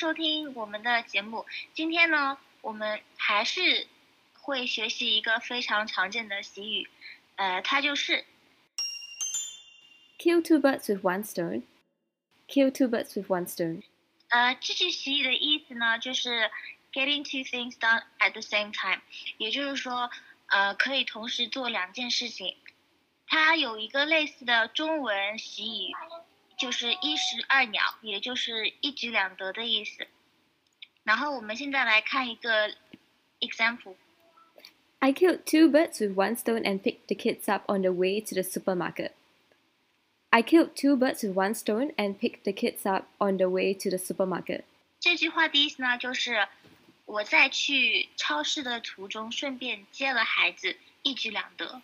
收听我们的节目。今天呢，我们还是会学习一个非常常见的习语，呃，它就是 Kill two birds with one stone. Kill two birds with one stone. 呃，这句习语的意思呢，就是 getting two things done at the same time，也就是说，呃，可以同时做两件事情。它有一个类似的中文习语，就是一石二鸟，也就是一举两得的意思。然后我们现在来看一个 example。 I killed two birds with one stone and picked the kids up on the way to the supermarket. I killed two birds with one stone and picked the kids up on the way to the supermarket. 这句话的意思呢，就是我在去超市的途中顺便接了孩子，一举两得。